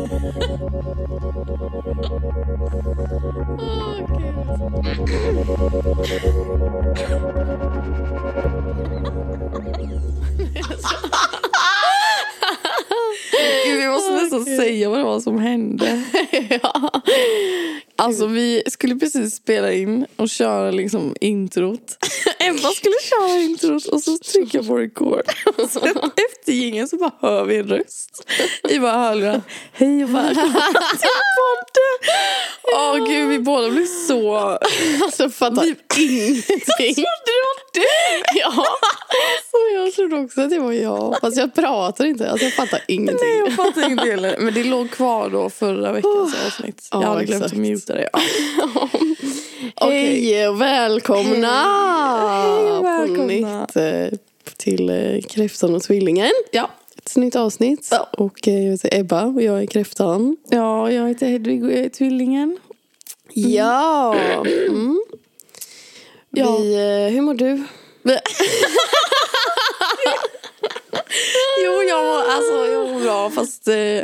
Gud, Alltså vi skulle precis spela in och köra liksom introt. Ebba skulle köra introt och så trycker jag på record. Efter jingeln så bara hör vi en röst i våra hörlurar. Hej och välkomna till podden. Åh gud, vi båda blir så... Alltså jag fattar ingenting. Trodde det var du? Ja, så jag trodde också att det var jag. Fast jag pratar inte, alltså jag fattar ingenting. Nej, jag fattar inte heller. Men det låg kvar då förra veckans avsnitt. Jag Ja, hade glömt att muta det. Ja. Hej och välkomna! Hej och välkomna. På nytt eh, till eh, Kräftan och Tvillingen. Ja. Ett nytt avsnitt. Ja. Och eh, jag heter Ebba och jag är Kräftan. ja, jag heter Hedvig och jag är tvillingen. Ja! Mm. Ja. Vi, hur mår du? Jo, jag mår, alltså, jag mår bra. Fast eh,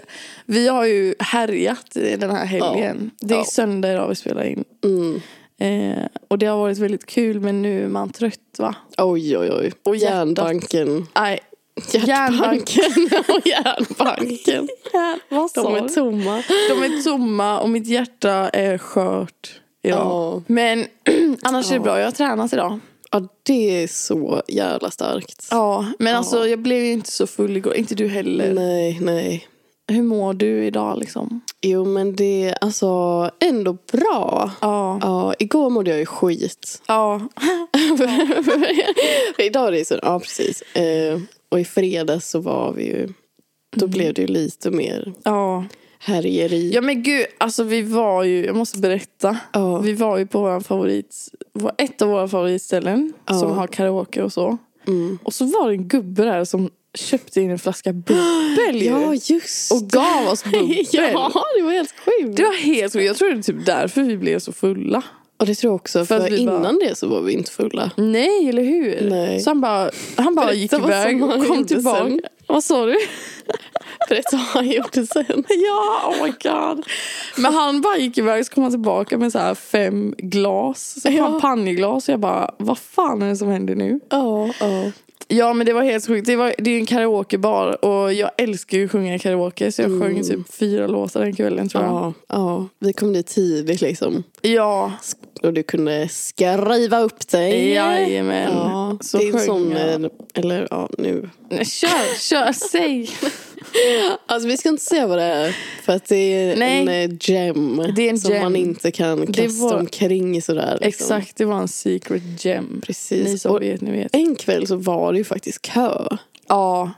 vi har ju härjat i den här helgen. Det är Ja. söndag idag vi spelar in. Mm. Eh, och det har varit väldigt kul men nu är man trött va? Oj, oj, oj. Och. Järnbanken. Nej. Och järnbanken. Vad sa De är tomma. De är tomma och mitt hjärta är skört idag. Ja. Men annars är det bra. Jag har tränat idag. Ja, det är så jävla starkt. Ja, men Ja. alltså jag blev ju inte så full igår. Inte du heller. Nej, nej. Hur mår du idag liksom? Jo, men det är alltså ändå bra. Ja. Ja, igår mådde jag ju skit. Ja. Idag är det så, ja precis. Eh, och i fredags så var vi ju, då blev det ju lite mer Ja. härjeri. Ja men gud, alltså vi var ju, jag måste berätta. Ja. Vi var ju på vår favorit, ett av våra favoritställen som har karaoke och så. Mm. Och så var det en gubbe där som köpte in en flaska bubbel. Ja, just Och gav oss bubbel. Ja, det var helt sjukt. Det var helt sjukt. Jag tror det är typ därför vi blev så fulla. Och det tror jag också, För för, vi bara- innan det så var vi inte fulla. Nej, eller hur? Nej. Så han bara, han bara Berätta gick iväg och kom tillbaka. sen. Vad sa du? Berätta vad han gjorde sen. Ja, oh my god. Men han bara gick iväg så kom han tillbaka med så fem glas. Så Ja. champagneglas. Och jag bara, vad fan är det som händer nu? Ja, ja. Ja men det var helt sjukt. Det, var, det är ju en karaokebar och jag älskar ju att sjunga karaoke. Så jag sjöng typ fyra låtar den kvällen tror jag. Ja, ja, vi kom dit tidigt liksom. Ja, Och du kunde skriva upp dig. jajamän. Ja, så det är en sån, jag. eh, eller ja nu. Nej, Kör, kör, säg. Alltså vi ska inte säga vad det är. För att det är Nej. en eh, gem. Det är en som gem. man inte kan kasta var- omkring sådär. Liksom. Exakt, det var en secret gem. Precis. Ni som Och vet, ni vet. En kväll så var det ju faktiskt kö. Ja.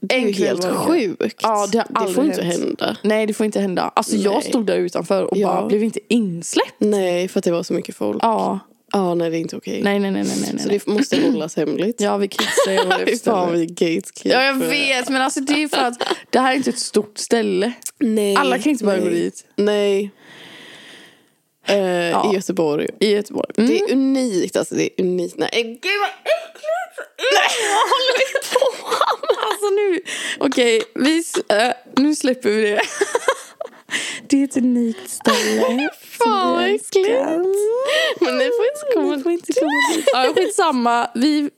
Det är ju helt sjukt. Ja, det det får inte hända. Nej det får inte hända. Alltså jag Nej. stod där utanför och Ja. bara blev inte insläppt. Nej, för att det var så mycket folk. Ja. Ja, nej det är inte okej. Nej nej nej nej nej. Så nej. det måste hållas hemligt. Ja vi är för Fy fan vi gatekeep. Ja jag vet men alltså det är för att det här är inte ett stort ställe. Nej. Alla kan inte bara nej. gå dit. Nej. Eh, I Göteborg. I Göteborg. Mm. Det är unikt, alltså det är unikt. Nej, gud vad äckligt! Vad håller vi på Alltså nu, okej vi, s- äh, nu släpper vi det. Det är ett unikt ställe. Fan vad äckligt. Men ni får inte komma Ni får inte komma dit. Ja skitsamma. Vi...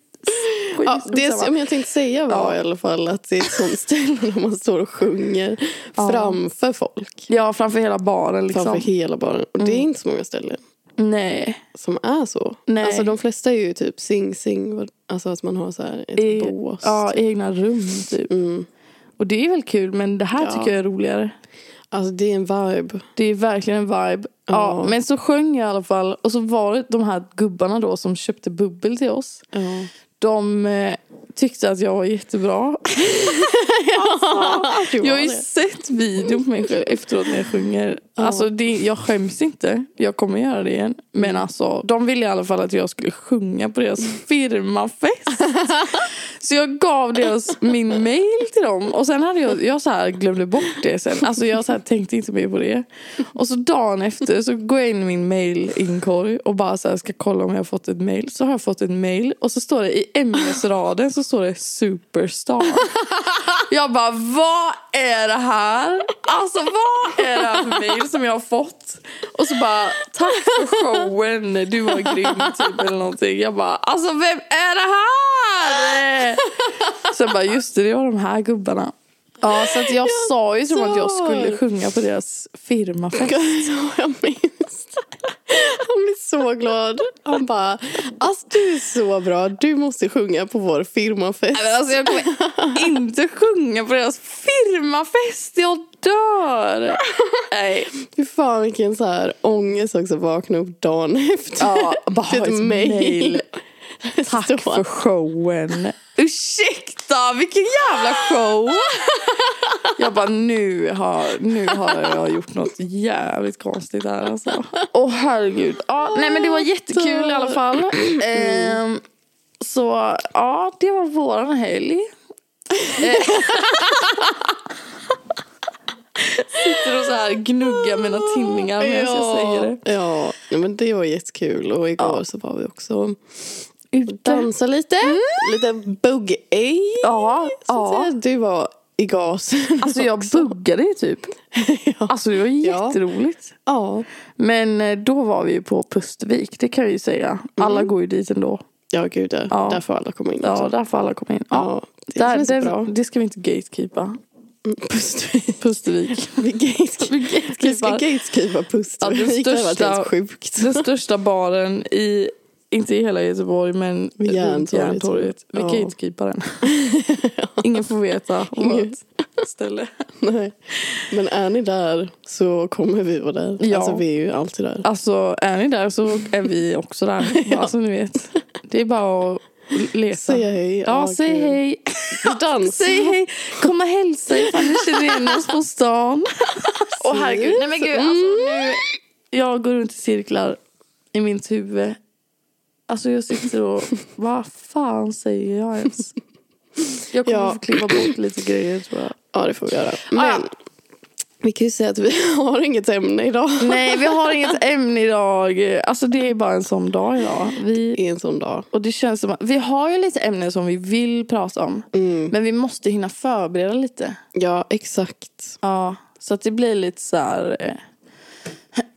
Ja, det som jag tänkte säga var Ja. i alla fall att det är ett sånt ställe där man står och sjunger framför folk. Ja framför hela baren liksom. Framför hela baren. Och det är inte så många ställen Nej. som är så. Nej. Alltså de flesta är ju typ sing sing. Alltså att man har så här ett I, bås. ja, egna rum typ. Mm. Och det är väl kul men det här Ja. tycker jag är roligare. Alltså det är en vibe. Det är verkligen en vibe. Ja. Ja. men så sjöng jag i alla fall. Och så var det de här gubbarna då som köpte bubbel till oss. Ja. De eh, tyckte att jag var jättebra. Var Jag har ju sett videon på mig själv efteråt när jag sjunger. Alltså det, jag skäms inte. Jag kommer göra det igen. Men alltså, de ville i alla fall att jag skulle sjunga på deras firmafest. Så jag gav deras, min mail till dem. Och sen hade jag, jag så här glömde bort det sen. Alltså jag så här tänkte inte mer på det. Och så dagen efter så går jag in i min mail-inkorg och bara så här ska kolla om jag har fått ett mail. Så har jag fått ett mail och så står det i ämnesraden så står det superstar. Jag bara, vad är det här? Alltså vad är det här för mail som jag har fått? Och så bara, tack för showen, du var grym typ eller någonting. Jag bara, alltså vem är det här? Så jag bara, just det, det var de här gubbarna. Ja, så att jag sa ju som att jag skulle sjunga på deras firmafest. Gud, jag minns. Han blir så glad. Han bara, alltså du är så bra. Du måste sjunga på vår firmafest. Men alltså jag kommer inte sjunga på deras firmafest. Jag dör. Nej. Fy fan vilken så här ångest också vakna upp dagen efter. Ja, bara ha Ett mail. mail. Tack Så. för showen. Ursäkta, vilken jävla show. Jag bara, nu har, nu har jag gjort något jävligt konstigt här alltså. Åh herregud. Ja, nej men det var jättekul i alla fall. Ehm, så ja, det var våran helg. Sitter och så här gnuggar mina tinningar medan jag säger det. Ja, men det var jättekul. Och igår Ja. så var vi också Ute. dansa lite. Lite boogie. Ja, ja. Du var i gasen Alltså jag också. buggade typ. ja. Alltså det var Ja. jätteroligt. ja. Men eh, då var vi ju på Pustervik, det kan jag ju säga. Alla går ju dit ändå. Ja, gud. Där, Ja. där får alla komma in Ja, också. där får alla komma in. Ja. Ja, det är Där, det, bra. det ska vi inte gatekeepa. Pustervik. Pustervik. Vi ska gatekeepa Ja, Pustervik. den det har varit största- helt sjukt. Den största baren i, inte i hela Göteborg men Vid Järntorget. Järntorget. Vi Ja. gatekeepar den. Ingen får veta om vårt ställe. Nej. Men är ni där så kommer vi vara där. Ja. Alltså vi är ju alltid där. Alltså är ni där så är vi också där. Bara så ni vet. Det är bara att leta. Säga hej. Ja, säg gud. hej. Vi dansar. Säg hej. Kom och hälsa ifall ni känner igen oss på stan. Åh herregud. Nej men gud. Alltså, nu, jag går runt i cirklar i mitt huvud. Alltså jag sitter och, vad fan säger jag ens? Jag kommer Ja. få klippa bort lite grejer tror jag. Ja, det får vi göra. Men Ah, ja. Vi kan ju säga att vi har inget ämne idag. Nej vi har inget ämne idag. Alltså det är bara en sån dag idag. Vi, I en sån dag. och det känns som att, vi har ju lite ämnen som vi vill prata om. Mm. Men vi måste hinna förbereda lite. Ja, exakt. Ja, så att det blir lite så här... Eh,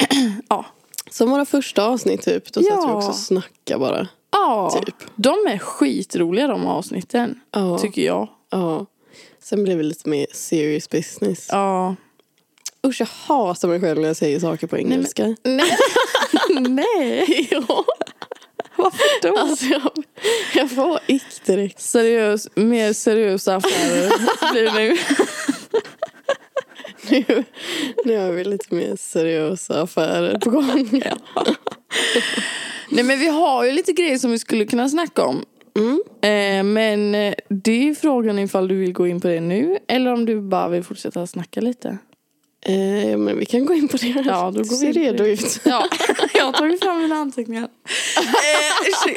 ja. Som våra första avsnitt typ. Då satt vi Ja. också och snackade bara. Ja, Typ. de är skitroliga de avsnitten. Ja. Tycker jag. ja. Sen blev det lite mer serious business. Ja. Usch, jag hatar mig själv när jag säger saker på engelska. Nej. Nej. ja, Varför då? alltså jag, jag får ick direkt. Seriös, mer seriösa affärer blir nu. Nu, nu har vi lite mer seriösa affärer på gång. Ja. Nej men vi har ju lite grejer som vi skulle kunna snacka om. Mm. Eh, men eh, det är ju frågan ifall du vill gå in på det nu eller om du bara vill fortsätta snacka lite. Eh, men vi kan gå in på det. Ja, då går vi Ser på redo ut. Ja, jag har tagit fram mina anteckningar. Eh, fan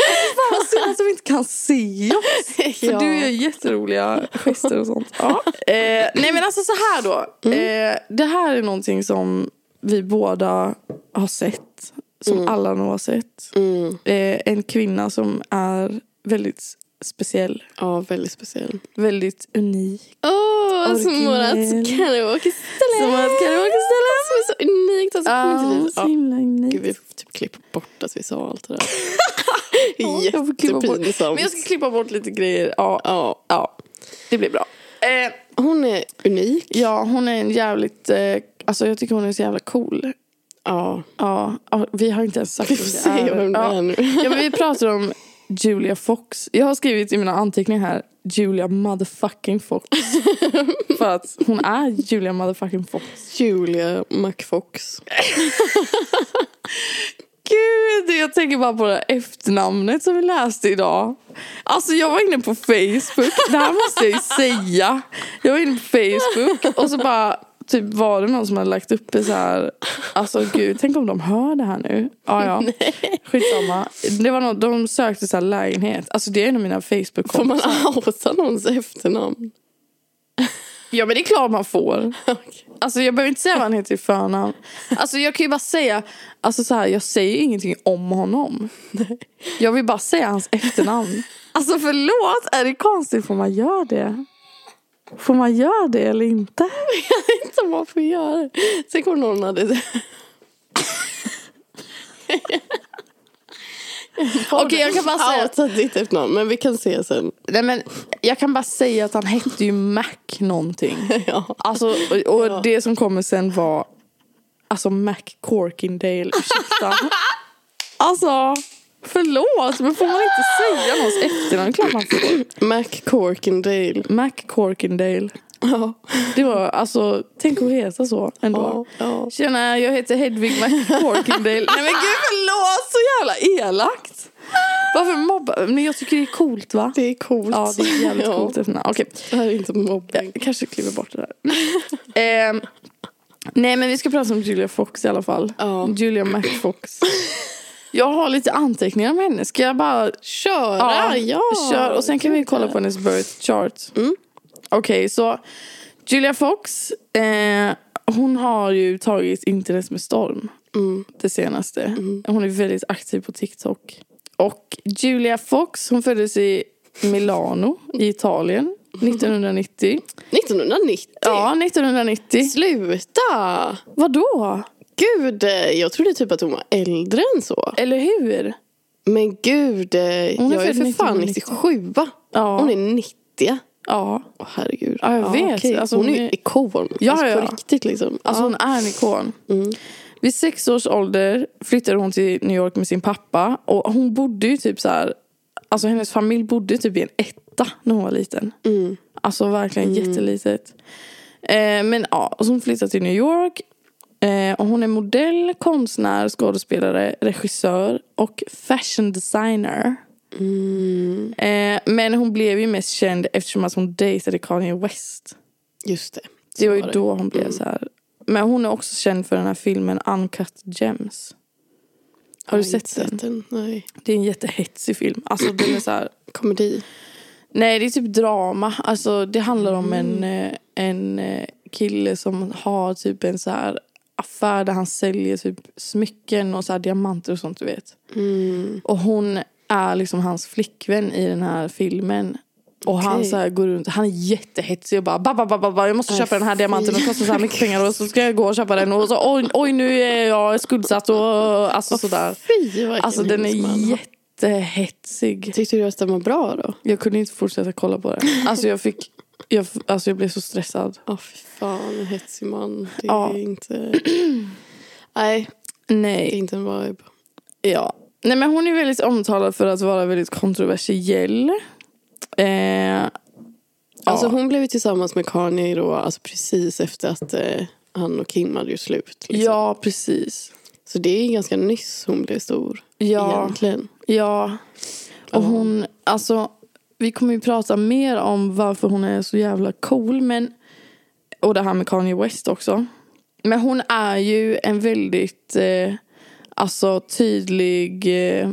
vad synd att de inte kan se oss. För Ja. du gör jätteroliga gester och sånt. Ja. Eh, nej men alltså så här då. Eh, det här är någonting som vi båda har sett. Som alla nog har sett. Mm. Eh, en kvinna som är väldigt speciell. Ja, väldigt speciell. Väldigt unik. Åh, som Originell. vårat karaoke-ställe. Som vårt karaoke-ställe. Som är så unikt. Alltså, dit. så Ja. himla unikt. Gud, vi får typ klippa bort att vi sa allt det där. Jättepinsamt. Men jag ska klippa bort lite grejer. Ja, Ja, ja det blir bra. Eh, hon är unik. ja, hon är en jävligt... Eh, alltså jag tycker hon är så jävla cool. Ja, Ja, vi har inte ens sagt vi får se vem det ja. är nu. Ja, men vi pratar om Julia Fox. Jag har skrivit i mina anteckningar här Julia motherfucking Fox. För att hon är Julia motherfucking Fox. Julia McFox. Gud, jag tänker bara på det här efternamnet som vi läste idag. Alltså jag var inne på Facebook, det här måste jag ju säga. Jag var inne på Facebook och så bara typ var det någon som hade lagt upp det så här. Alltså gud, tänk om de hör det här nu. Ja, ja. Skitsamma. Det var något, de sökte så här lägenhet. Alltså det är en av mina Får man outa någons efternamn? Ja men det är klart man får. Okej. Alltså jag behöver inte säga vad han heter i förnamn. Alltså jag kan ju bara säga, alltså så här, jag säger ingenting om honom. Jag vill bara säga hans efternamn. Alltså förlåt, är det konstigt? Får man göra det? Får man göra det eller inte? inte om man får göra det. Sen kommer någon hade... Okej, jag kan bara säga- Outat ditt efternamn, men vi kan se sen. Nej, men jag kan bara säga att han hette ju Mac någonting. Ja. Alltså, och, och Ja. det som kommer sen var alltså Mac Corkindale, ursäkta. alltså, förlåt, men får man inte säga någons efternamn? Klart man får. Mac Corkindale. Mac Corkindale. Ja. Det var alltså, tänk att heta så ändå. Ja, ja. Tjena, jag heter Hedvig McCorkindale. Nej men gud förlåt, så jävla elakt. Varför mobba? Men jag tycker det är coolt va? Det är coolt. Ja, det är jävligt Ja. coolt. Okej, Det här är inte mobbning. jag kanske klipper bort det där. Ehm, nej men vi ska prata om Julia Fox i alla fall. Ja. Julia McFox. Jag har lite anteckningar om henne. Ska jag bara Köra, ja. Kör. Och sen kan vi kolla ja. på hennes birth chart. Mm. Okej, så Julia Fox. Eh, hon har ju tagit internet med storm Mm. det senaste. Hon är väldigt aktiv på TikTok. Och Julia Fox, hon föddes i Milano i Italien 1990. 1990? Ja, 1990. Sluta! Vadå? Gud, eh, jag trodde typ att hon var äldre än så. Eller hur? Men gud, eh, Hon är jag är för fan 1990. 97. Ja. Hon är 90. Ja. Åh herregud. Ja, jag vet. okej. Alltså, hon, hon är ju ikon. Ja, alltså, ja. På riktigt liksom. Alltså ja. hon är en ikon. Mm. Vid sex års ålder flyttade hon till New York med sin pappa. Och hon bodde ju typ så här. Alltså hennes familj bodde typ i en etta när hon var liten. Mm. Alltså verkligen jättelitet. Eh, men ja, och så hon flyttade till New York. Eh, och hon är modell, konstnär, skådespelare, regissör och fashion designer. Mm. Eh, men hon blev ju mest känd eftersom att hon dejtade Kanye West. Just det. Det var ju var då hon blev så här. Men hon är också känd för den här filmen Uncut Gems. Har du inte sett den? den? Nej. Det är en jättehetsig film. Alltså den är så här. Komedi. Nej det är typ drama. Alltså det handlar om Mm. en, eh, en eh, kille som har typ en så här affär där han säljer typ smycken och så här diamanter och sånt du vet. Mm. Och hon är liksom hans flickvän i den här filmen. Och han Okej. så här går runt, han är jättehetsig och bara babba, babba, babba, jag måste köpa den här diamanten och kostar så här mycket pengar och så ska jag gå och köpa den och så oj, oj nu är jag skuldsatt och alltså sådär. Fy, Alltså den är jättehetsig. Tyckte du att den var bra då? Jag kunde inte fortsätta kolla på den. Alltså jag fick, jag, alltså jag blev så stressad. Ja, fy fan. En hetsig man. Det är Ja. inte... Nej, det är Nej. inte en vibe. Ja. Nej men hon är väldigt omtalad för att vara väldigt kontroversiell. Eh, Alltså ja. hon blev ju tillsammans med Kanye då, alltså precis efter att eh, han och Kim hade gjort slut. Liksom. Ja precis. Så det är ganska nyss hon blev stor. Ja. Egentligen. Ja. Och hon, alltså vi kommer ju prata mer om varför hon är så jävla cool. Men, och det här med Kanye West också. Men hon är ju en väldigt eh, alltså tydlig, eh,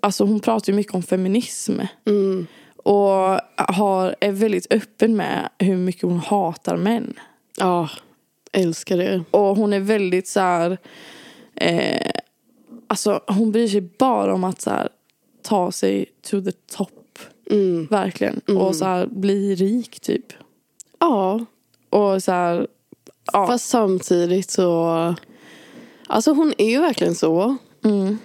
alltså hon pratar ju mycket om feminism. Mm. Och har, är väldigt öppen med hur mycket hon hatar män. Ja, älskar det. Och hon är väldigt så här, eh, alltså hon bryr sig bara om att så här, ta sig to the top. Mm. Verkligen. Mm. Och så här, bli rik typ. Ja, Och så här, ja. fast samtidigt så... Alltså hon är ju verkligen så. Mm.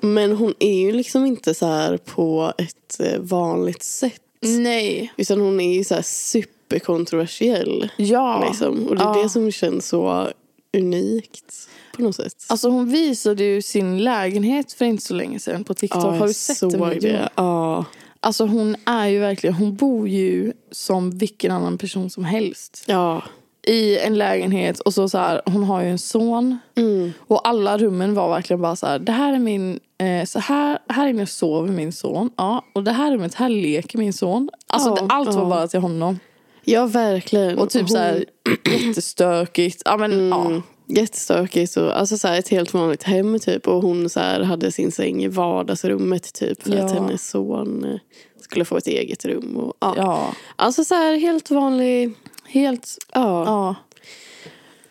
Men hon är ju liksom inte så här på ett eh, vanligt sätt. Nej. Utan hon är ju så här superkontroversiell. Ja. Liksom. Och det är Ja. det som känns så unikt på något sätt. Alltså hon visade ju sin lägenhet för inte så länge sedan på TikTok. Ja, Har du sett den videon? det? Ja. Alltså hon är ju verkligen, hon bor ju som vilken annan person som helst. Ja. I en lägenhet och så så här, hon har ju en son. Mm. Och alla rummen var verkligen bara så här, det här är min, eh, så här, här inne sover min son. Ja, och det här rummet, här leker min son. Alltså Ja, det, allt var ja. bara till honom. Ja, verkligen. Och typ hon, så här jättestökigt. Ja men ja. Jättestökigt. Och, alltså så här, ett helt vanligt hem typ. Och hon så här, hade sin säng i vardagsrummet typ. För Ja. att hennes son eh, skulle få ett eget rum. Och, ja. Ja, Alltså så här helt vanlig. helt, Ja. ja.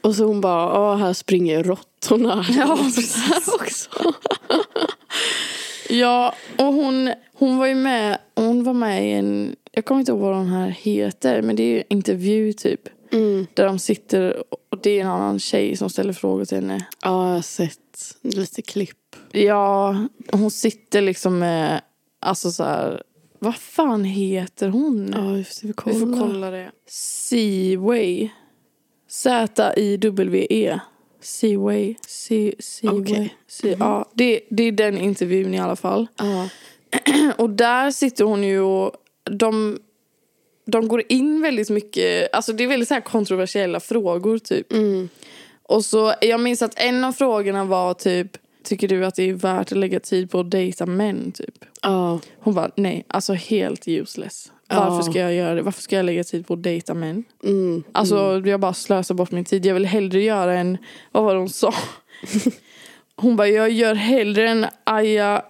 Och så hon bara, ja här springer råttorna. Ja, så precis. också. Ja, och hon, hon var ju med, hon var med i en, jag kommer inte ihåg vad den här heter, men det är ju intervju typ. Mm. Där de sitter och det är en annan tjej som ställer frågor till henne. Ja, jag har sett lite klipp. Ja, hon sitter liksom med, alltså så här, vad fan heter hon? Ja, vi får kolla. Vi får kolla det. Seaway. Z-I-W-E. Seaway. Se- Seaway. Okej. Se- Ja, det, det är den intervjun i alla fall. Ja. Och där sitter hon ju och de, de går in väldigt mycket, alltså det är väldigt så kontroversiella frågor typ. Mm. Och så, jag minns att en av frågorna var typ, tycker du att det är värt att lägga tid på att dejta män typ? Ja. Hon bara, nej, alltså helt useless. Varför ska jag göra det? Varför ska jag lägga tid på att dejta män? Mm. Alltså jag bara slösar bort min tid. Jag vill hellre göra en, vad var det hon sa? Hon bara, jag gör hellre en aya,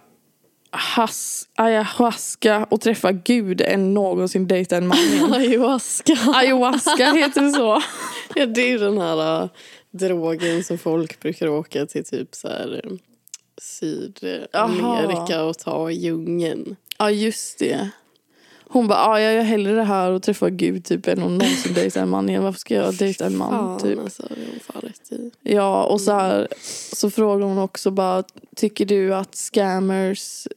has, ayahuasca och träffa Gud än någonsin dejta en man igen. Ayahuasca. Ayahuasca heter det så? Ja, det är den här uh, drogen som folk brukar åka till typ så här uh, Sydamerika och ta i djungeln. Ja just det. Hon bara, ah, jag gör hellre det här och träffa Gud typ än att någonsin dejta en man igen. Varför ska jag dejta en man? Fan Typ. alltså, det hon fan rätt i. Ja, och så här så frågar hon också bara, tycker du att scammers,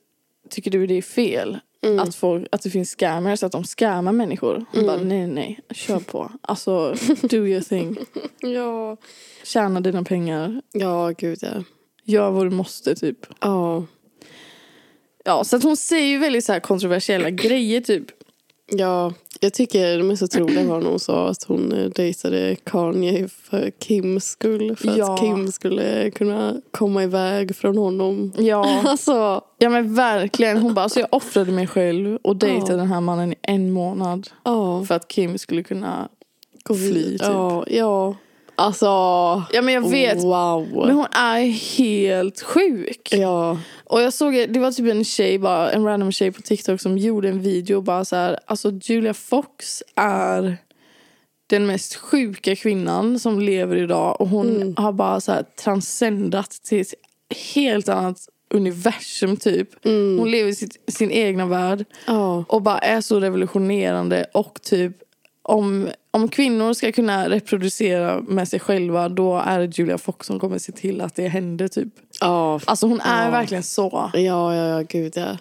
tycker du det är fel? Mm. Att, folk, att det finns scammers, att de scammar människor? Hon bara, nej nej, kör på. Alltså, do your thing. Ja. Tjäna dina pengar. Ja, gud ja. Gör vad du måste typ. Ja. Ja, så att hon säger ju väldigt så här kontroversiella grejer typ. Ja, jag tycker det mest otroliga var när hon sa att hon eh, dejtade Kanye för Kims skull. För Ja. att Kim skulle kunna komma iväg från honom. Ja, Alltså, ja men verkligen. Hon bara, alltså jag offrade mig själv och dejtade Ja. den här mannen i en månad. ja. För att Kim skulle kunna Gå fly typ. Ja, ja. Alltså. Ja men jag vet. Wow. Men hon är helt sjuk. Ja. Och jag såg, det var typ en tjej, bara, en random tjej på TikTok som gjorde en video bara så här, alltså Julia Fox är den mest sjuka kvinnan som lever idag och hon Mm. har bara så här transcendat till ett helt annat universum typ. Mm. Hon lever i sitt, sin egna värld Ja. och bara är så revolutionerande och typ om, om kvinnor ska kunna reproducera med sig själva då är det Julia Fox som kommer se till att det händer typ. Ja. Alltså hon är Ja. verkligen så. Ja, ja, ja, gud ja.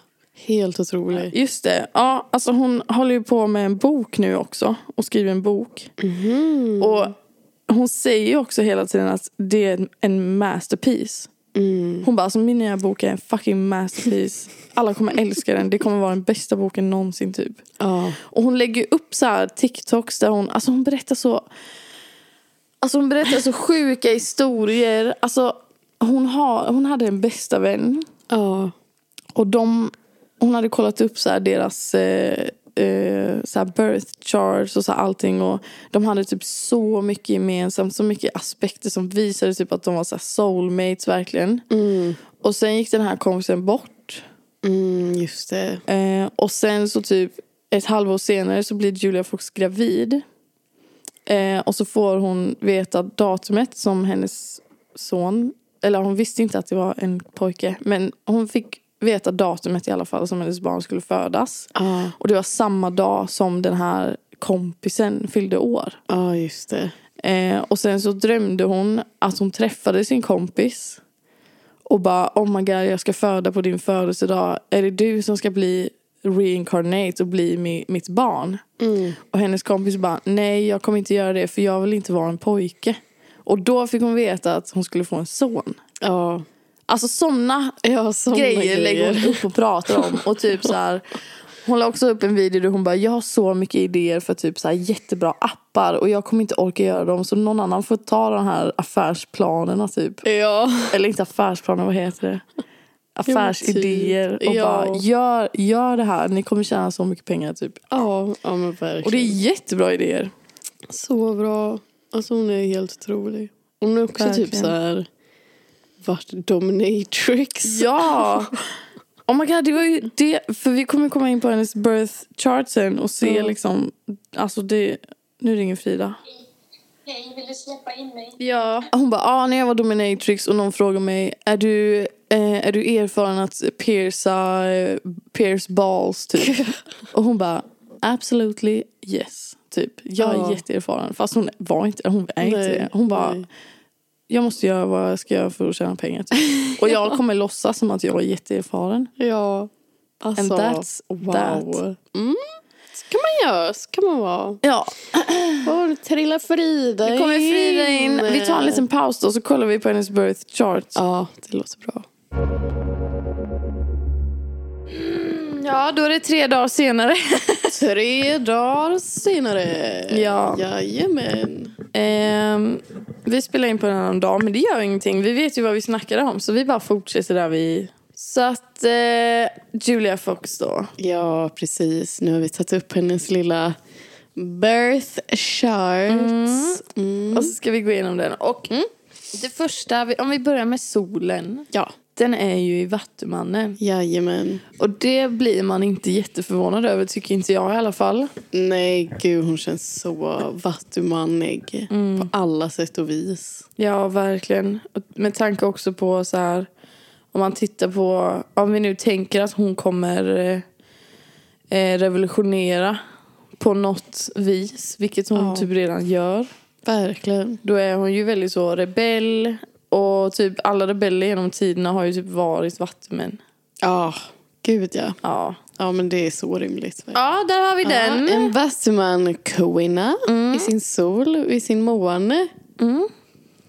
Helt otrolig. Just det. Ja, alltså hon håller ju på med en bok nu också och skriver en bok. Mhm. Och hon säger också hela tiden att det är en masterpiece. Mm. Hon bara, alltså min nya bok är en fucking masterpiece. Alla kommer älska den. Det kommer vara den bästa boken någonsin typ. Ja. Och hon lägger upp så här TikToks där hon, alltså hon berättar så Alltså hon berättar så sjuka historier. Alltså hon, har, hon hade en bästa vän. Ja. Och de, hon hade kollat upp så deras eh, eh, så här birth charts och så allting. Och de hade typ så mycket gemensamt, så mycket aspekter som visade typ att de var så soulmates verkligen. Mm. Och sen gick den här kompisen bort. Mm, just det. Eh, och sen så typ ett halvår senare så blir Julia Fox gravid. Eh, och så får hon veta datumet som hennes son, eller hon visste inte att det var en pojke, men hon fick veta datumet i alla fall som hennes barn skulle födas. Ja. Och det var samma dag som den här kompisen fyllde år. Ja, just det. Eh, och sen så drömde hon att hon träffade sin kompis. Och bara, oh my god jag ska föda på din födelsedag. Är det du som ska bli reincarnate och bli mi, mitt barn? Mm. Och hennes kompis bara, nej jag kommer inte göra det för jag vill inte vara en pojke. Och då fick hon veta att hon skulle få en son. Ja. Alltså sådana Ja, såna grejer, lägger hon upp och pratar om. Och typ så här, hon la också upp en video där hon bara, jag har så mycket idéer för typ så här jättebra appar och jag kommer inte orka göra dem så någon annan får ta de här affärsplanerna typ. Ja. Eller inte affärsplaner, vad heter det? Affärsidéer. typ. Och Ja. bara, gör, gör det här, ni kommer tjäna så mycket pengar typ. Ja, ja men verkligen. Och det är jättebra idéer. Så bra. Alltså hon är helt otrolig. Hon är också typ Verkligen. så här varit dominatrix. Ja! Oh my god, det var ju det. För vi kommer komma in på hennes birth chart sen och se Ja. liksom, alltså det, nu ringer Frida. Hej, vill du släppa in mig? Ja. Hon bara, ah, när jag var dominatrix och någon frågade mig, är du, eh, är du erfaren att pierca, eh, pierce balls typ? och hon bara, absolutely yes. Typ, jag är Ja. jätteerfaren. Fast hon var inte, hon är inte det. Hon bara, nej. Jag måste göra vad jag ska göra för att tjäna pengar. Typ. och jag kommer låtsas som att jag är jätteerfaren. Ja. Alltså, And that's wow. that. Mm. Så kan man göra, så kan man vara. Ja, nu trillar Frida nu kommer Frida in. Vi tar en liten paus då så kollar vi på hennes birth chart. Ja, det låter bra. Ja, då är det tre dagar senare. Tre dagar senare. Ja. Jajamän. Ehm, vi spelar in på en annan dag, men det gör ingenting. Vi vet ju vad vi snackade om, så vi bara fortsätter där vi... Så att eh, Julia Fox då. Ja, precis. Nu har vi tagit upp hennes lilla birth chart. Mm. Och så ska vi gå igenom den. Och det första, om vi börjar med solen. Ja, Den är ju i Vattumannen. jajamän. Och det blir man inte jätteförvånad över, tycker inte jag i alla fall. Nej, gud hon känns så vattumannig på alla sätt och vis. Ja, verkligen. Och Med tanke också på så här... Om man tittar på... Om vi nu tänker att hon kommer eh, eh, revolutionera på något vis, vilket hon Ja. typ redan gör. Verkligen. Då är hon ju väldigt så rebell. Och typ alla rebeller genom tiderna har ju typ varit vattumän. Ja, gud ja. Ja. Ja, men det är så rimligt. Ja, där har vi den. Ja, en vattuman-kvinna i sin sol, i sin måne. Mm.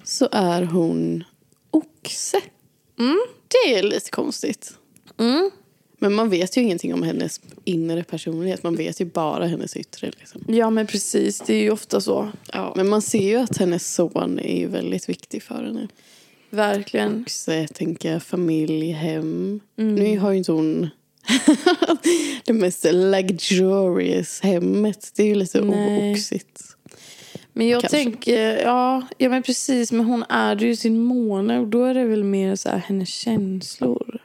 Så är hon oxe. Det är lite konstigt. Mm. Men man vet ju ingenting om hennes inre personlighet. Man vet ju bara hennes yttre. Liksom. Ja, men precis. Det är ju ofta så. Ja. Men man ser ju att hennes son är väldigt viktig för henne. Verkligen. Oxe, tänker jag, familj, hem. Mm. Nu har ju inte hon det mest luxurious hemmet. Det är ju lite Nej. oxigt. Men jag Kanske. tänker, ja, ja men precis, men hon är ju sin måne och då är det väl mer så här hennes känslor.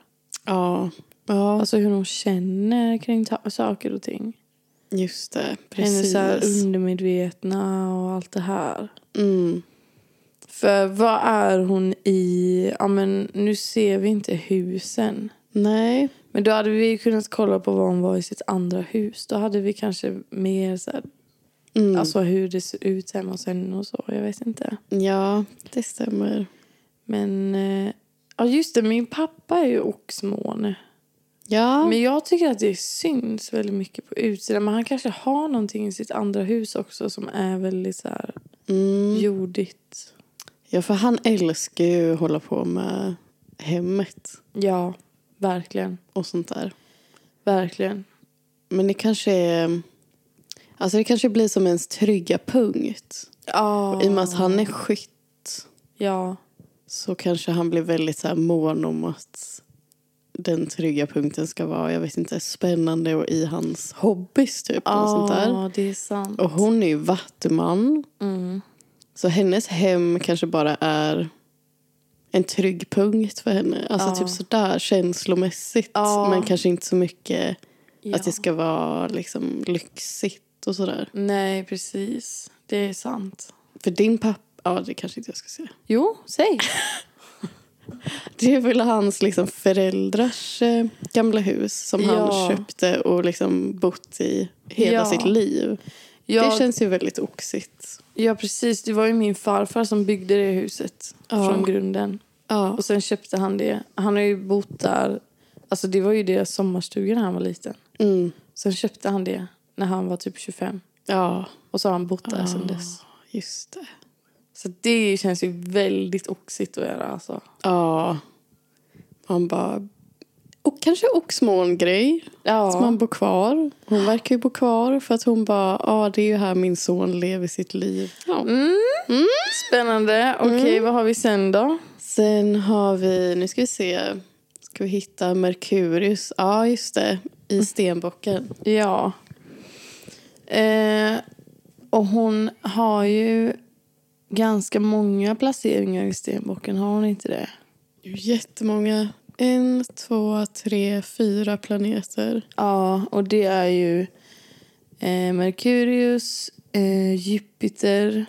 Ja, ja Alltså hur hon känner kring saker och ting. just det. Hennes Precis. här undermedvetna och allt det här. mm. För vad är hon i, ja men nu ser vi inte husen. Nej, Men då hade vi kunnat kolla på vad hon var i sitt andra hus. Då hade vi kanske mer så här, mm. alltså hur det ser ut hemma hos henne och så. Jag vet inte. ja, det stämmer. Men, eh, ja just det, min pappa är ju oxmåne. Ja, Men jag tycker att det syns väldigt mycket på utsidan. Men han kanske har någonting i sitt andra hus också som är väldigt så här mm. jordigt. ja, för han älskar ju att hålla på med hemmet Ja, verkligen. och sånt där. Verkligen. Men det kanske är... Alltså det kanske blir som ens trygga punkt. Ja. I och med att han är skytt Ja. så kanske han blir väldigt så här mån om att den trygga punkten ska vara, jag vet inte, spännande och i hans hobbys typ. och sånt där. Ja, det är sant. Och hon är ju vattuman. Mm. Så hennes hem kanske bara är en trygg punkt för henne. Alltså Ja. typ sådär känslomässigt. Ja. Men kanske inte så mycket Ja. att det ska vara liksom lyxigt och sådär. Nej, precis. Det är sant. För din pappa, ja det kanske inte jag ska säga. Jo, säg. Det är väl hans liksom föräldrars eh, gamla hus som Ja. han köpte och liksom bott i hela Ja. sitt liv. Ja, Det känns ju väldigt oxigt. ja, precis. Det var ju min farfar som byggde det huset Ja. från grunden. Ja. Och sen köpte han det. Han har ju bott där. Alltså det var ju deras sommarstuga när han var liten. Mm. Sen köpte han det när han var typ 25. Ja, Och så har han bott där sedan dess. just det. Så det känns ju väldigt oxigt att göra alltså. Ja. Man bara... Och kanske oxmån-grej. Ja. Så man bor kvar. Hon verkar ju bo kvar för att hon bara, ja det är ju här min son lever sitt liv. Ja. Mm. Spännande. Okej, vad har vi sen då? Sen har vi, nu ska vi se, ska vi hitta Merkurius. Ja just det, i stenbocken. Ja. Eh, och hon har ju ganska många placeringar i stenbocken. Har hon inte det? Jättemånga. En, två, tre, fyra planeter. Ja, och det är ju eh, Merkurius, eh, Jupiter,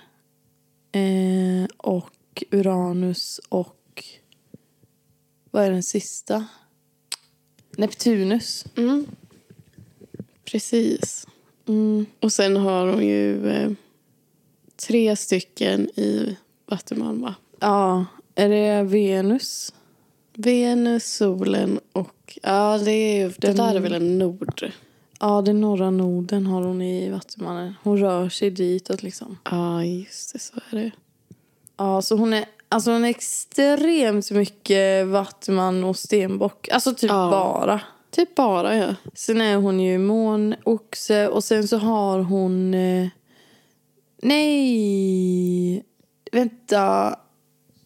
Eh, och Uranus och... Vad är den sista? Neptunus. Mm. Precis. Mm. Och sen har hon ju eh, tre stycken i Vattuman va? Ja, är det Venus? Venus, solen och... Ja, det, är, ju- det Den- där är väl en nord. Ja, den norra noden har hon i Vattumannen. Hon rör sig ditåt liksom. Ja, just det. Så är det. Ja, så hon är, alltså hon är extremt mycket Vattuman och Stenbock. Alltså typ Ja. bara. Typ bara, ja. Sen är hon ju månoxe och sen så har hon... Eh, nej! Vänta.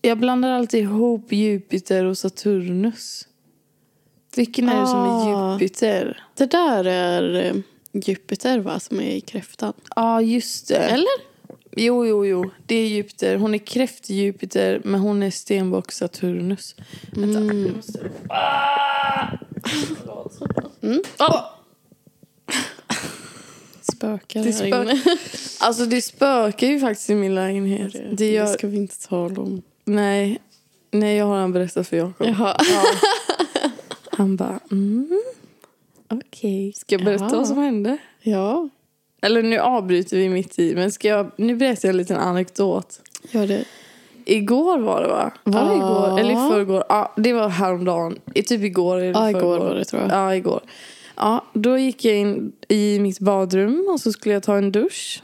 Jag blandar alltid ihop Jupiter och Saturnus. Vilken är det som är Ah. Jupiter? Det där är eh, Jupiter va, som är i kräftan. Ja, just det. Eller? Jo, jo, jo. Det är Jupiter. Hon är kräft-Jupiter, men hon är stenbock Saturnus. Vänta, Mm. jag måste... Ah! Mm. Ah! Spökar Det här spö- inne. Alltså det spökar ju faktiskt i min lägenhet. Det Det gör... ska vi inte tala om. Nej. Nej, jag har han berättat för Jakob. Ja. Han bara, mm. Okej. Ska jag berätta Jaha. vad som hände? Ja, Eller nu avbryter vi mitt i, men ska jag... Nu berättar jag en liten anekdot. gör det. Igår var det va? Var det igår? Eller i förrgår? Ja, det var häromdagen. Typ igår eller Ja, igår var det tror jag. Ja, igår. Ja, då gick jag in i mitt badrum och så skulle jag ta en dusch.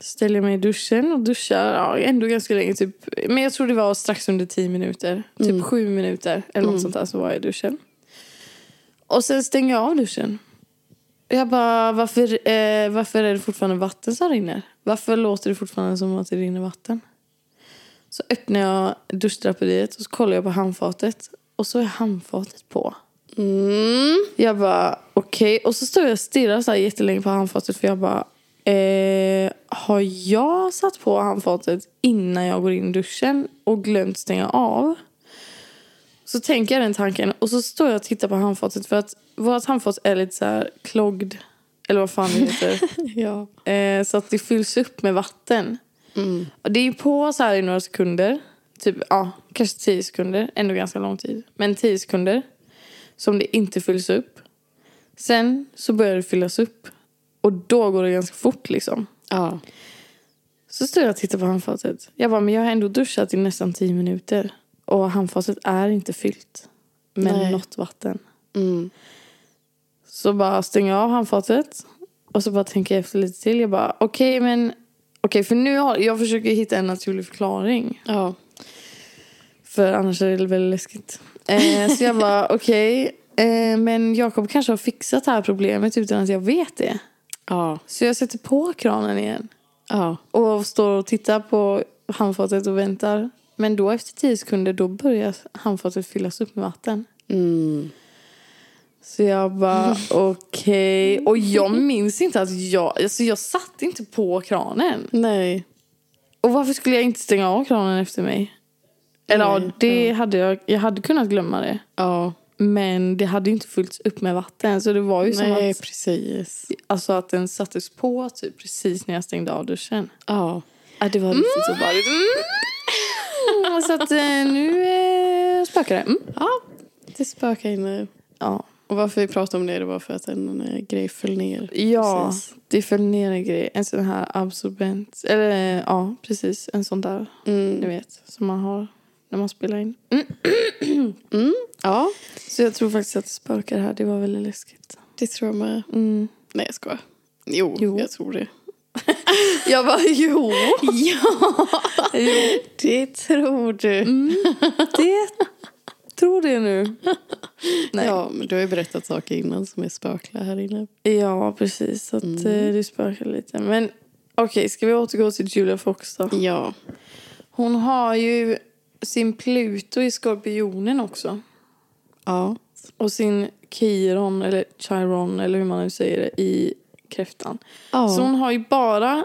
Ställer mig i duschen och duschar ja, ändå ganska länge. Typ, men jag tror det var strax under tio minuter. Typ Mm. sju minuter eller något Mm. sånt där så var jag i duschen. Och sen stänger jag av duschen. Jag bara, varför, eh, varför är det fortfarande vatten som rinner? Varför låter det fortfarande som att det rinner vatten? Så öppnar jag duschdraperiet och så kollar jag på handfatet. Och så är handfatet på. Mm. Jag bara, okej. Och så står jag och stirrar så här jättelänge på handfatet för jag bara, eh, har jag satt på handfatet innan jag går in i duschen och glömt stänga av? Så tänker jag den tanken och så står jag och tittar på handfatet för att vårt handfat är lite så här clogged, eller vad fan det heter. Ja. eh, så att det fylls upp med vatten. Mm. Och det är på så här i några sekunder. Typ, ja, kanske tio sekunder. Ändå ganska lång tid. Men tio sekunder. Som det inte fylls upp. Sen så börjar det fyllas upp. Och då går det ganska fort liksom. Ja. Så står jag och tittar på handfatet. Jag bara, men jag har ändå duschat i nästan tio minuter. Och handfatet är inte fyllt. Med Nej. något vatten. Mm. Så bara stänger jag av handfatet. Och så bara tänker jag efter lite till. Jag bara, okej men... Okej, för nu har jag försöker hitta en naturlig förklaring. Ja. För annars är det väldigt läskigt. Eh, så jag bara, okej. eh, men Jakob kanske har fixat det här problemet utan att jag vet det. Ja. Så jag sätter på kranen igen. Ja. Och står och tittar på handfatet och väntar. Men då efter tio sekunder då börjar handfatet fyllas upp med vatten. Mm. Så jag bara, okej. Och jag minns inte att jag... Alltså jag satte inte på kranen. Nej. Och varför skulle jag inte stänga av kranen efter mig? Eller ja, det hade jag... Jag hade kunnat glömma det. Ja. Men det hade inte fyllts upp med vatten. Så det var ju som Nej, att, precis. alltså att den sattes på typ precis när jag stängde av duschen. Ja. Ja, det var riktigt obehagligt. Mm. Så att eh, nu eh, spökar det. Mm. Ja. Det spökar inne. Ja. Och varför vi pratade om det, det var för att en eh, grej föll ner. Ja, Precis. det föll ner en grej. En sån här absorbent. Eller ja, precis. En sån där, Mm. ni vet, som man har när man spelar in. Mm. Mm. Ja, Så jag tror faktiskt att det spökar här. Det var väldigt läskigt. det tror jag med. Mm. Nej, jag skojar. Jo, Jo. jag tror det. Jag bara, jo. Ja, jo. det tror du. Mm. Det tror det nu. Nej. Ja, men du har ju berättat saker innan som är spökliga här inne. Ja, precis. Så att Mm. eh, det spökar lite. Men okej, ska vi återgå till Julia Fox då? Ja. Hon har ju sin Pluto i Skorpionen också. Ja. Och sin Chiron, eller Chiron, eller hur man nu säger det, i kräftan. ja. Så hon har ju bara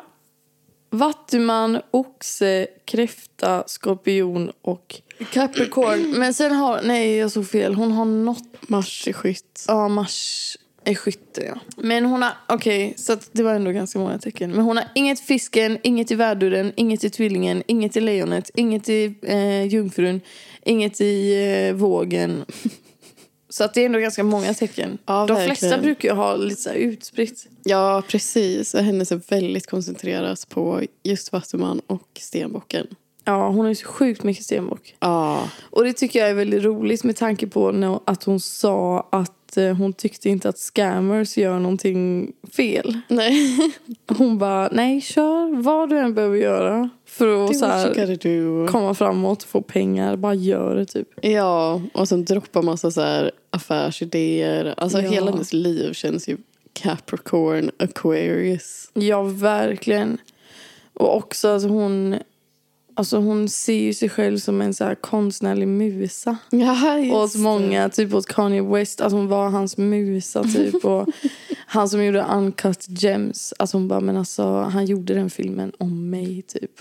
Vattuman, oxe, kräfta, skorpion och Capricorn. Men sen har, nej jag såg fel, hon har något, Mars i skytt. ja Mars, Är skytte, ja. Men hon har, okej, så att det var ändå ganska många tecken. Men hon har inget fisken, inget i värduren, inget i tvillingen, inget i lejonet, inget i eh, jungfrun, inget i eh, vågen. Så att det är ändå ganska många tecken. Ja, De verkligen. flesta brukar ju ha lite så utspritt. Ja, precis. Hennes är väldigt koncentrerat på just Vattuman och Stenbocken. Ja, hon har ju så sjukt mycket stenbock. Ja. Och det tycker jag är väldigt roligt med tanke på att hon sa att eh, hon tyckte inte att scammers gör någonting fel. Nej, Hon bara, nej kör vad du än behöver göra för att så här, komma framåt och få pengar. Bara gör det typ. Ja, och som droppar massa så här affärsidéer. Alltså Ja. hela hennes liv känns ju Capricorn, Aquarius. Ja, verkligen. Och också att hon, alltså hon ser ju sig själv som en så här konstnärlig musa. Ja, just det. många, typ hos Kanye West, att hon var hans musa typ. Och han som gjorde Uncut Gems, att hon bara, men alltså han gjorde den filmen om mig typ.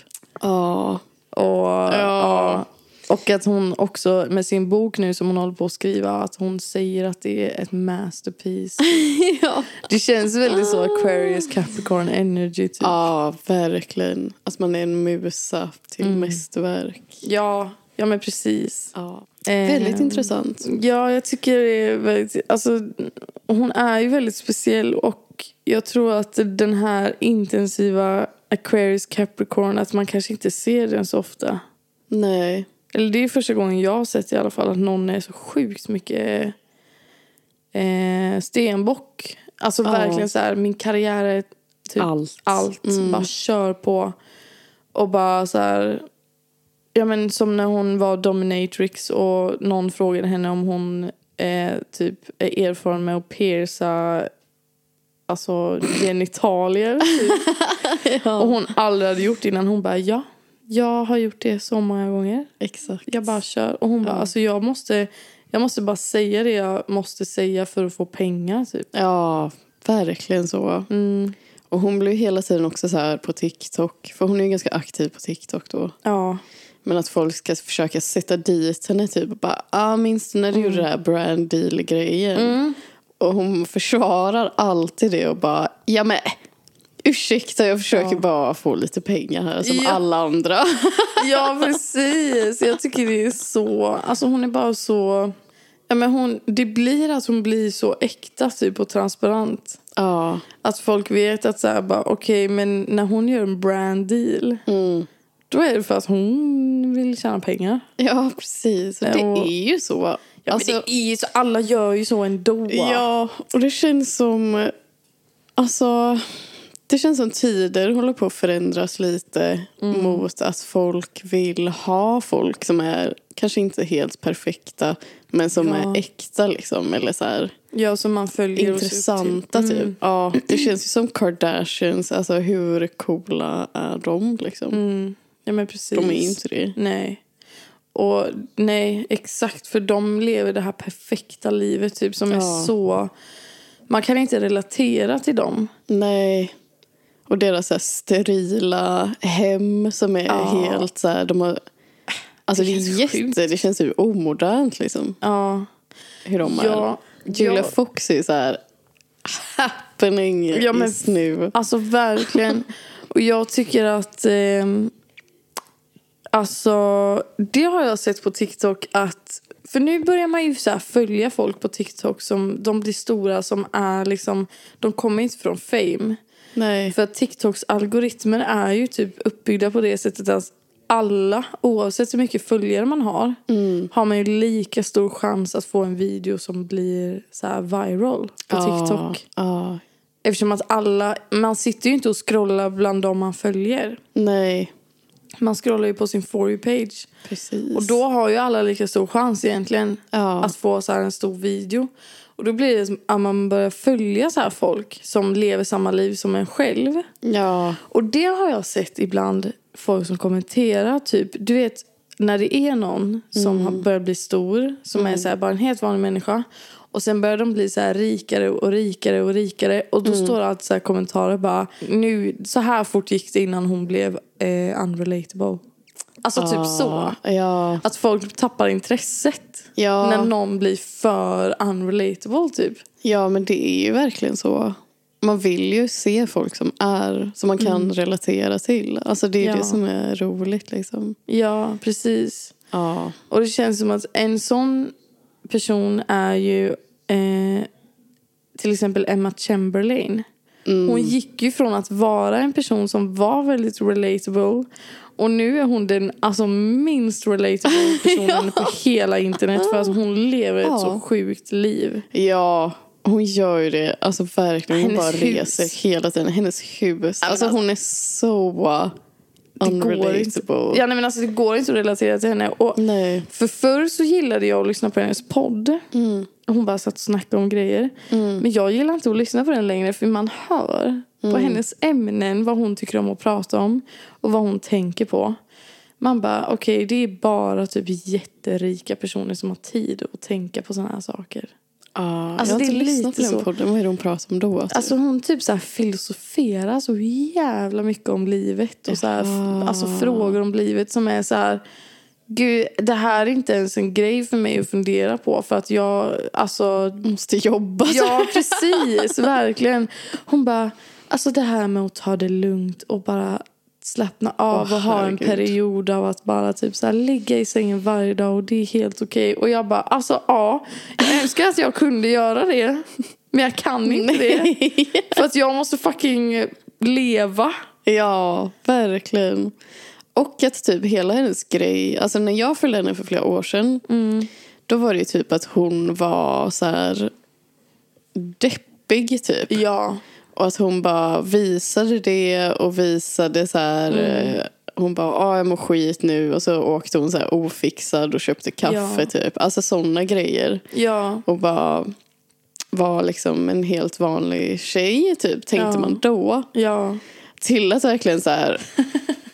Ja. Och, ja. Och att hon också med sin bok nu som hon håller på att skriva, att hon säger att det är ett masterpiece. ja. Det känns väldigt så Aquarius Capricorn energy typ. Ja, verkligen. Att man är en musa till Mm. mästerverk. Ja, ja men precis. Ja. Eh, Väldigt intressant. Ja, jag tycker det är väldigt... Alltså, hon är ju väldigt speciell och jag tror att den här intensiva Aquarius Capricorn, att man kanske inte ser den så ofta. Nej. Eller det är första gången jag har sett i alla fall att någon är så sjukt mycket eh, stenbock. Alltså Ja. verkligen så här, min karriär är typ Allt. allt. Mm. Bara kör på. Och bara så här... Ja, men som när hon var dominatrix och någon frågade henne om hon eh, typ är erfaren med att pierca alltså genitalier. Typ. ja. Och hon aldrig hade gjort innan. Hon bara ja, jag har gjort det så många gånger. Exakt. Jag bara kör. Och hon bara Ja. alltså jag måste, jag måste bara säga det jag måste säga för att få pengar typ. Ja, verkligen så. Mm. Och hon blev hela tiden också så här på TikTok. För hon är ju ganska aktiv på TikTok då. Ja. Men att folk ska försöka sätta dit henne typ. Och bara, ah, minns du när du gjorde det här brand deal-grejen? Mm. Och hon försvarar alltid det och bara, ja men ursäkta jag försöker Ja. bara få lite pengar här som Ja. alla andra. Ja, precis. Jag tycker det är så... Alltså hon är bara så... Ja, men hon, det blir att hon blir så äkta typ, och transparent. ja. Att folk vet att så här, bara, okej, men när hon gör en brand deal Mm. då är det för att hon vill tjäna pengar. Ja, precis. Och det Och- är ju så. Ja, Alltså- men det är ju så, alla gör ju så ändå. Ja, och det känns som... Alltså, det känns som tider håller på att förändras lite Mm. mot att folk vill ha folk som är kanske inte helt perfekta men som Ja. är äkta liksom. Eller så här Ja, som man följer intressanta Mm. typ. Ja, det känns ju som Kardashians. Alltså hur coola är de liksom? Mm. Ja, men precis. De är inte det. Nej. Och nej, exakt. För de lever det här perfekta livet typ som Ja. är så... Man kan inte relatera till dem. Nej. Och deras så här, sterila hem som är Ja. helt så här, de har, Alltså det, Det är känns jätte, sjukt. det känns ju omodernt liksom. Ja. Hur de är. Ja, Julia ja. Fox är så här happening Ja, men- just nu. Alltså verkligen. Och jag tycker att... ehm, alltså, det har jag sett på TikTok att... För nu börjar man ju så följa folk på TikTok som de blir stora som är liksom... De kommer inte från fame. Nej. För att TikToks algoritmer är ju typ uppbyggda på det sättet att alla, oavsett hur mycket följare man har, Mm. har man ju lika stor chans att få en video som blir så viral på TikTok. Ja, ja. Eftersom att alla, man sitter ju inte och scrollar bland dem man följer. Nej, Man scrollar ju på sin For You-page. precis. Och då har ju alla lika stor chans egentligen Ja. att få så en stor video. Och då blir det som att man börjar följa så här folk som lever samma liv som en själv. Ja, Och det har jag sett ibland folk som kommenterar. Typ, du vet när det är någon som har börjat bli stor, som är så här, bara en helt vanlig människa. Och sen börjar de bli så här rikare och rikare och rikare. Och då står det alltid så kommentarer bara, nu, så här fort gick det innan hon blev eh, unrelatable. Alltså typ så. Ja, Att folk tappar intresset ja. när någon blir för unrelatable typ. Ja, men det är ju verkligen så. Man vill ju se folk som är, som man kan relatera till. Alltså det är Mm. Ja. det som är roligt liksom. Ja, precis. Ja. Och det känns som att en sån person är ju eh, till exempel Emma Chamberlain. Mm. Hon gick ju från att vara en person som var väldigt relatable och nu är hon den alltså, minst relatable personen på hela internet för att hon lever ett Ja. så sjukt liv. Ja, hon gör ju det. Alltså verkligen. Hon Hennes bara hus. reser hela tiden. Hennes hus. Alltså alltså- hon är så Det går, inte, unrelatable. ja, nej, men alltså, det går inte att relatera till henne. Och Nej. För förr så gillade jag att lyssna på hennes podd. Mm. Hon bara satt och snackade om grejer. Men jag gillar inte att lyssna på den längre för man hör på Mm. hennes ämnen vad hon tycker om att prata om och vad hon tänker på. Man bara, okej det är bara typ jätterika personer som har tid att tänka på sådana här saker. Ja, Alltså, jag har det inte är lyssnat på den podden. Vad är det hon pratar om då? Typ? Alltså hon typ så här filosoferar så jävla mycket om livet och så här, Jaha. alltså frågor om livet som är så här Gud, det här är inte ens en grej för mig att fundera på för att jag, alltså måste jobba. Ja, precis. Verkligen. Hon bara, alltså det här med att ta det lugnt och bara slappna av Åh, och ha en herregud. period av att bara typ så här, ligga i sängen varje dag och det är helt okej. Och jag bara, alltså ja, jag önskar att jag kunde göra det. Men jag kan inte det. För att jag måste fucking leva. Ja, verkligen. Och att typ hela hennes grej, alltså när jag följde henne för flera år sedan, då var det ju typ att hon var så här deppig typ. Ja. Och att hon bara visade det och visade så här, eh, hon bara, ah, jag mår skit nu och så åkte hon så här ofixad och köpte kaffe Ja. typ. Alltså sådana grejer. Ja. Och bara var liksom en helt vanlig tjej typ, tänkte Ja. man då. Ja. Till att verkligen så här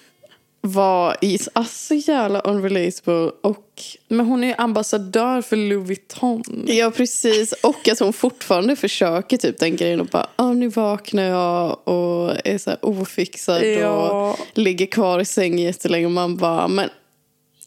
var i, alltså jävla unrelatable och Men hon är ju ambassadör för Louis Vuitton. ja precis och att hon fortfarande försöker typ den grejen och bara ah, nu vaknar jag och är så ofixad Ja. och ligger kvar i sängen jättelänge och man bara men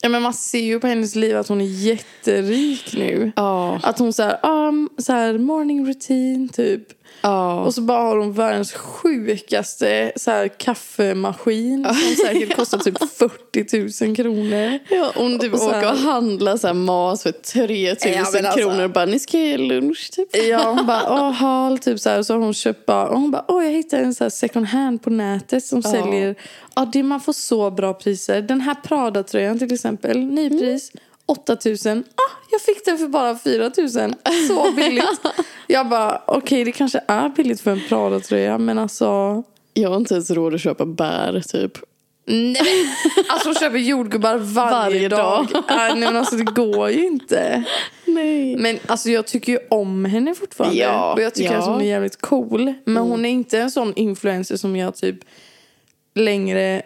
Ja, men man ser ju på hennes liv att hon är jätterik nu. ja Att hon så här, um, så här morning routine typ. Ja Och så bara har hon världens sjukaste så här, kaffemaskin som säkert kostar typ 40 000 kronor. Ja, hon typ Och så här- åker och handlar så här mat för 3000 Ja, men alltså- kronor och bara ni ska ge lunch typ. Ja, hon bara, åh, hal, typ så här. Så har hon köpt bara, och hon bara, åh, jag hittade en så här second hand på nätet som Ja. säljer, ja, det man får så bra priser. Den här Prada-tröjan till exempel, nypris, 8000. Ah, jag fick den för bara 4000. Så billigt. jag bara, okej, det kanske är billigt för en Prada-tröja, men alltså. Jag har inte ens råd att köpa bär typ. Nej, alltså hon köper jordgubbar varje, Varje dag. dag. Nej, men alltså det går ju inte. Nej. Men alltså jag tycker ju om henne fortfarande. Ja, och jag tycker ja. att hon är jävligt cool. Men hon är inte en sån influencer som jag typ längre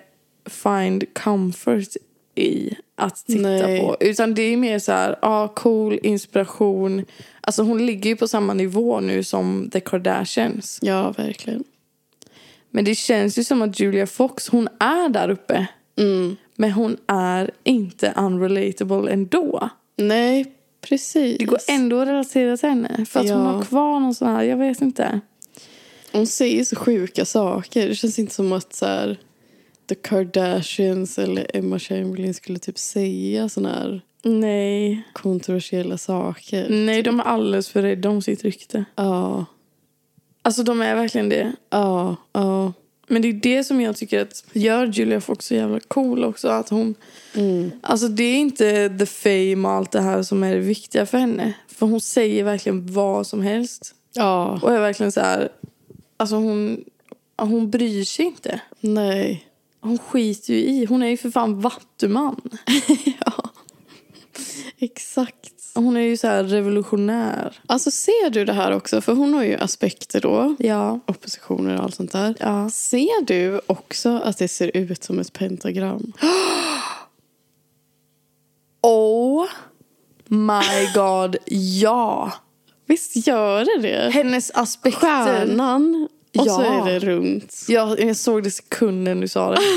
find comfort i att titta Nej. på. Utan det är mer så här, ja cool, inspiration. Alltså hon ligger ju på samma nivå nu som The Kardashians. Ja, verkligen. Men det känns ju som att Julia Fox, hon är där uppe. Mm. Men hon är inte unrelatable ändå. Nej, precis. Det går ändå att relatera till henne. För att hon Ja. har kvar någon sån här, jag vet inte. Hon säger så sjuka saker. Det känns inte som att så här, The Kardashians eller Emma Chamberlain skulle typ säga såna här Nej. kontroversiella saker. Nej, de är alldeles för rädda om sitt rykte. Ja, Alltså de är verkligen det. ja, ja. Men det är det som jag tycker att gör Julia Fox så jävla cool också. Att hon, Mm. alltså det är inte the fame och allt det här som är det viktiga för henne. För hon säger verkligen vad som helst. Ja, Och är verkligen så här, alltså hon, hon bryr sig inte. nej. Hon skiter ju i. Hon är ju för fan vattuman. ja. Exakt. Hon är ju så här revolutionär. Alltså ser du det här också? För hon har ju aspekter då. Ja. Oppositioner och allt sånt där. Ja. Ser du också att det ser ut som ett pentagram? Oh my god, ja. Visst gör det det? Hennes aspekter. Stjärnan och så Ja. är det runt. Jag, jag såg det sekunden du sa det.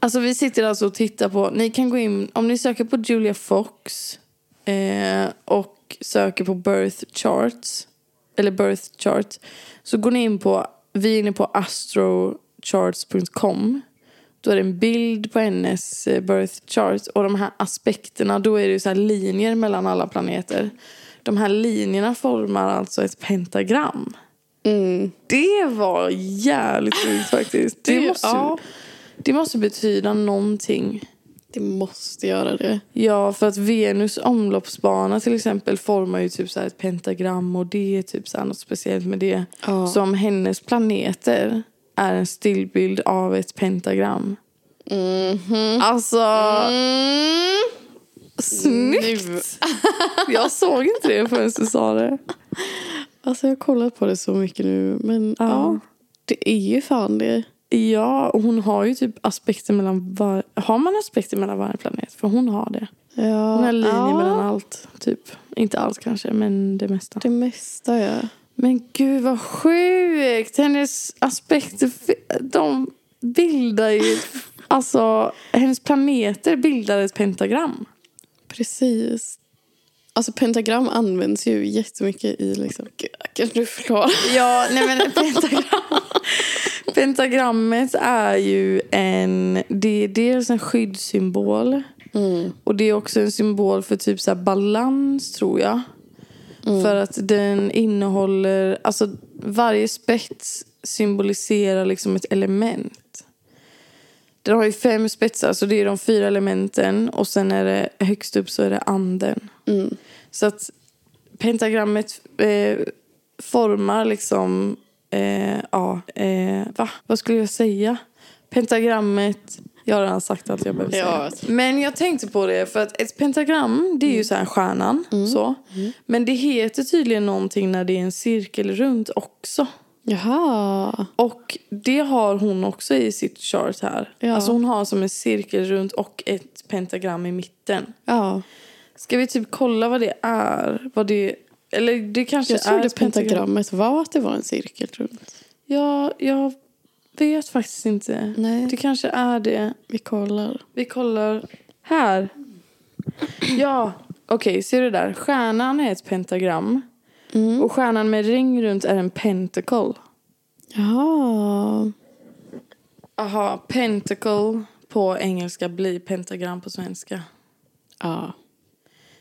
Alltså vi sitter alltså och tittar på, ni kan gå in, om ni söker på Julia Fox eh, och söker på birth charts, eller birth chart, så går ni in på, vi är inne på astrocharts.com. Då är det en bild på hennes eh, birth chart och de här aspekterna, då är det så här linjer mellan alla planeter. De här linjerna formar alltså ett pentagram. Mm. Det var jävligt sjukt faktiskt. Det, Det- måste, ja. det måste betyda någonting. Det måste göra det. Ja, för att Venus omloppsbana till exempel formar ju typ så ett pentagram och det är typ så något speciellt med det. Ja. Som hennes planeter är en stillbild av ett pentagram. Mhm. Alltså, Mm. snyggt! Jag såg inte det förrän du sa det. Alltså jag har kollat på det så mycket nu. Men ja, Ja. det är ju fan det. Ja, och hon har ju typ aspekter mellan var... Har man aspekter mellan varje planet? För hon har det. Ja. Hon har linjer ja. mellan allt, typ. Inte allt kanske, men det mesta. Det mesta ja. Men gud vad sjukt! Hennes aspekter, de bildar ju... Alltså, hennes planeter bildar ett pentagram. Precis. Alltså pentagram används ju jättemycket i liksom... Gud, Kan du förklara? Ja, nej men pentagram. Pentagrammet är ju en... Det är dels en skyddssymbol. Mm. Och det är också en symbol för typ så balans, tror jag. För att den innehåller... Alltså varje spets symboliserar liksom ett element. Den har ju fem spetsar, så det är de fyra elementen. Och sen är det högst upp så är det anden. Mm. Så att pentagrammet eh, formar liksom... Eh, ja, eh, va? Vad skulle jag säga? Pentagrammet... Jag har redan sagt allt jag behöver Ja. säga. Men jag tänkte på det, för att ett pentagram det är ju så här stjärnan. Så. Men det heter tydligen någonting när det är en cirkel runt också. Jaha. Och det har hon också i sitt chart här. Ja. Alltså hon har som en cirkel runt och ett pentagram i mitten. Ja. Ska vi typ kolla vad det är? Vad det, eller det kanske Jag är trodde pentagram. pentagrammet var att det var en cirkel runt. Ja, jag vet faktiskt inte. Nej. Det kanske är det. Vi kollar. Vi kollar här. Ja, okej, ser du där? Stjärnan är ett pentagram. Mm. Och stjärnan med ring runt är en pentacle. Jaha. Aha, pentacle på engelska blir pentagram på svenska. Ja.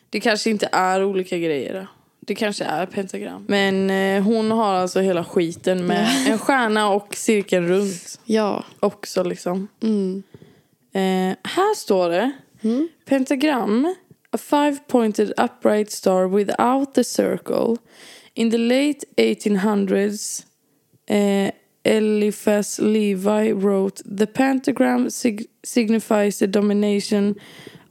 Det kanske inte är olika grejer då. Det kanske är pentagram. Men eh, hon har alltså hela skiten med en stjärna och cirkeln runt Ja. också liksom. Mm. Eh, här står det Mm. pentagram, a five-pointed upright star without the circle. In the late 1800s, eh, Eliphas Levi wrote the pentagram sig- signifies the domination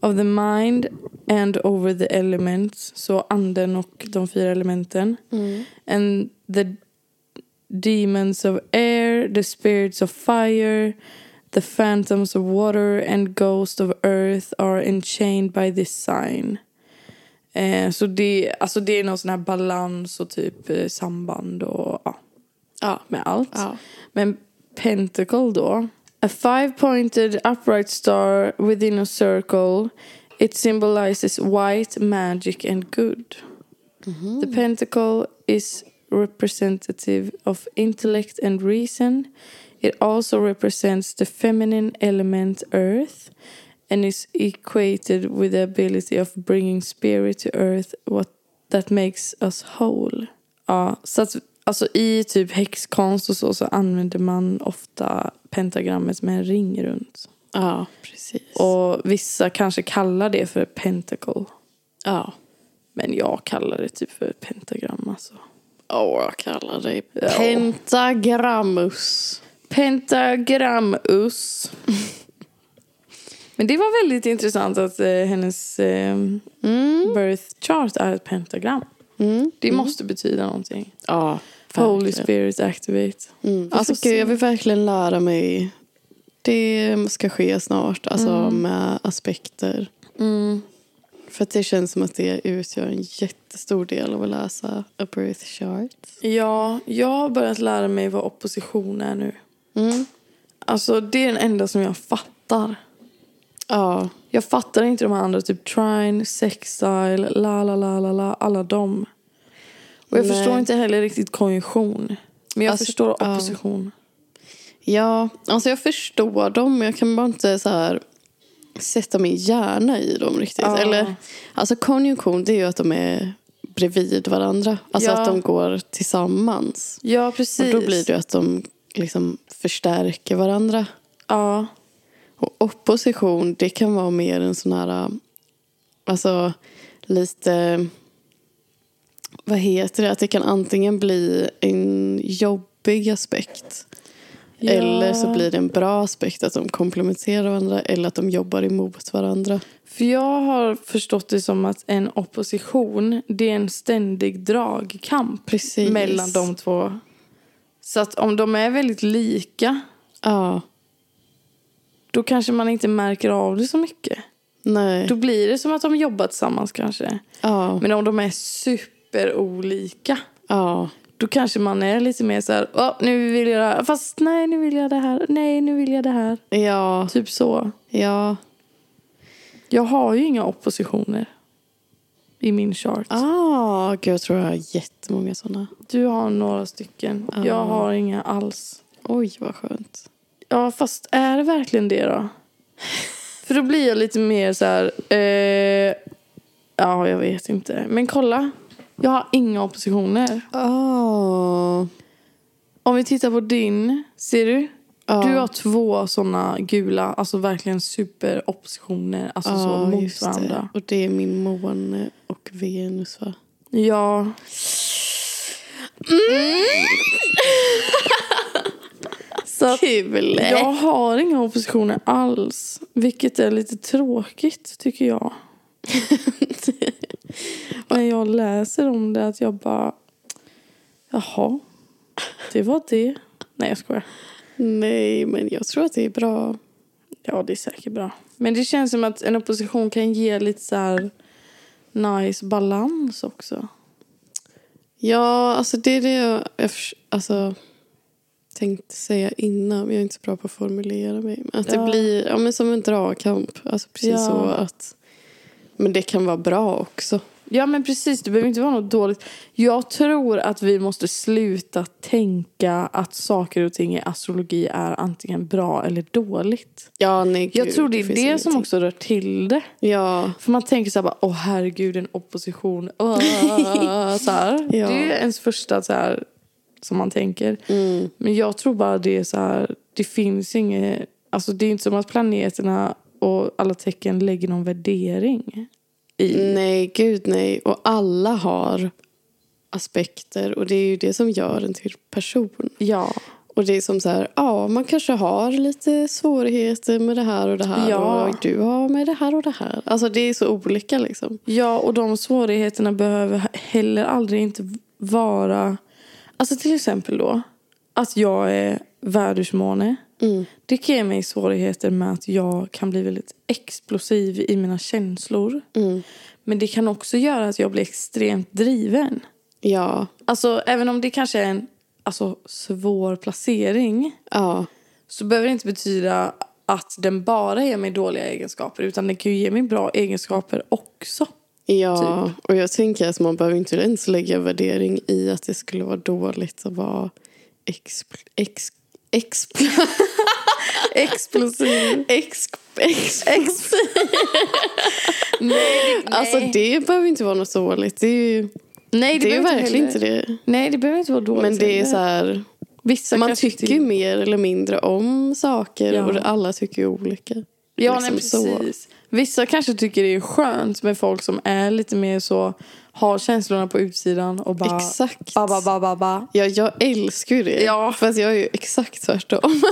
of the mind and over the elements. Så anden och de fyra elementen. Mm. And the demons of air, the spirits of fire, the phantoms of water and ghosts of earth are enchained by this sign. Eh, så det, alltså det är någon sån här balans och typ eh, samband och ja, Ja. med allt. Ja. Men pentacle då. A five-pointed upright star within a circle. It symbolizes white magic and good. The pentacle is representative of intellect and reason. It also represents the feminine element earth and is equated with the ability of bringing spirit to earth what that makes us whole. Ja, så att, alltså i typ häxkonst och så, så använder man ofta pentagrammet med en ring runt. Ja, precis. Och vissa kanske kallar det för pentacle. ja. Men jag kallar det typ för pentagram alltså. Åh, jag kallar dig Ja. Pentagramus. Men det var väldigt intressant att eh, hennes eh, Mm. birth chart är ett pentagram. Mm. Det måste betyda någonting. Ja, Holy spirit activate. Mm. Alltså se. gud, jag vill verkligen lära mig. Det ska ske snart, alltså Mm. med aspekter. För att det känns som att det utgör en jättestor del av att läsa a birth chart. Ja, jag har börjat lära mig vad opposition är nu. Mm. Alltså det är den enda som jag fattar. Ja. Jag fattar inte de här andra, typ Trine, Sextile, la la la la la, alla dem. Och jag Nej. förstår inte heller riktigt konjunktion. Men jag Alltså, förstår ja. opposition. Ja, alltså jag förstår dem men jag kan bara inte så här sätta min hjärna i dem riktigt. Ja. Eller, alltså konjunktion det är ju att de är bredvid varandra. Alltså Ja. att de går tillsammans. Ja, precis. Och då blir det ju att de liksom förstärker varandra. Ja, Och opposition det kan vara mer en sån här, alltså lite, vad heter det? Att det kan antingen bli en jobbig aspekt. Ja. Eller så blir det en bra aspekt att de komplementerar varandra eller att de jobbar emot varandra. För jag har förstått det som att en opposition, det är en ständig dragkamp Precis. mellan de två. Så att om de är väldigt lika, Ja, då kanske man inte märker av det så mycket. nej. Då blir det som att de jobbar tillsammans kanske. Ja, Men om de är superolika, ja, då kanske man är lite mer så här, "Åh, nu vill jag det här, fast nej, nu vill jag det här, nej, nu vill jag det här. ja, Typ så. ja. Jag har ju inga oppositioner i min chart. Ah, gud, jag tror jag har jättemånga sådana. Du har några stycken. Ja. Jag har inga alls. Oj, vad skönt. Ja, fast är det verkligen det då? För då blir jag lite mer så här... Eh, ja, jag vet inte. Men kolla. Jag har inga oppositioner. Ah. Om vi tittar på din. Ser du? Ja. Du har två såna gula, alltså verkligen superoppositioner. Alltså så Ja, mot just det. varandra. Och det är min måne och Venus, va? Ja. Så att Kul! jag har inga oppositioner alls. Vilket är lite tråkigt tycker jag. När jag läser om det att jag bara... Jaha, det var det. Nej jag skojar. Nej, men jag tror att det är bra. Ja det är säkert bra. Men det känns som att en opposition kan ge lite så här nice balans också. Ja, alltså det är det jag, alltså, tänkte säga innan. Men jag är inte så bra på att formulera mig. Men att Ja. det blir ja, men som en dragkamp. Alltså precis Ja. så att... Men det kan vara bra också. Ja men precis, det behöver inte vara något dåligt. Jag tror att vi måste sluta tänka att saker och ting i astrologi är antingen bra eller dåligt. Ja, nej, Jag gud, tror det är det ingenting. som också rör till det. Ja, För man tänker så här bara, åh herregud en opposition. Åh, så här. Ja. Det är ens första så här som man tänker. mm. Men jag tror bara det är så här, det finns inget, alltså det är inte som att planeterna och alla tecken lägger någon värdering i. nej, gud nej. Och alla har aspekter. Och det är ju det som gör en till person. Ja. Och det är som så här, ja, man kanske har lite svårigheter med det här och det här. Ja. Och du har med det här och det här. Alltså det är så olika liksom. Ja, och de svårigheterna behöver heller aldrig inte vara... Alltså till exempel då, att jag är värdusmåne. Mm. Det kan ge mig svårigheter med att jag kan bli väldigt explosiv i mina känslor. Mm. Men det kan också göra att jag blir extremt driven. Ja, Alltså även om det kanske är en alltså, svår placering ja, så behöver det inte betyda att den bara ger mig dåliga egenskaper utan den kan ju ge mig bra egenskaper också. ja. Typ. Och jag tänker att man behöver inte ens lägga värdering i att det skulle vara dåligt att vara ex, ex, ex, Explosiv. ex, ex, ex. nej, Alltså det behöver inte vara något dåligt. Det är ju nej, det är ju behöver verkligen inte heller- det. Nej, det behöver inte vara dåligt Men det är så här, Vissa man tycker ju mer eller mindre om saker Ja. och alla tycker ju olika. Ja, liksom nej, så. Vissa kanske tycker det är skönt med folk som är lite mer så, har känslorna på utsidan och bara Exakt. ba, ba, ba, ba, ba. Ja, jag älskar ju det. Ja. Fast jag är ju exakt tvärtom.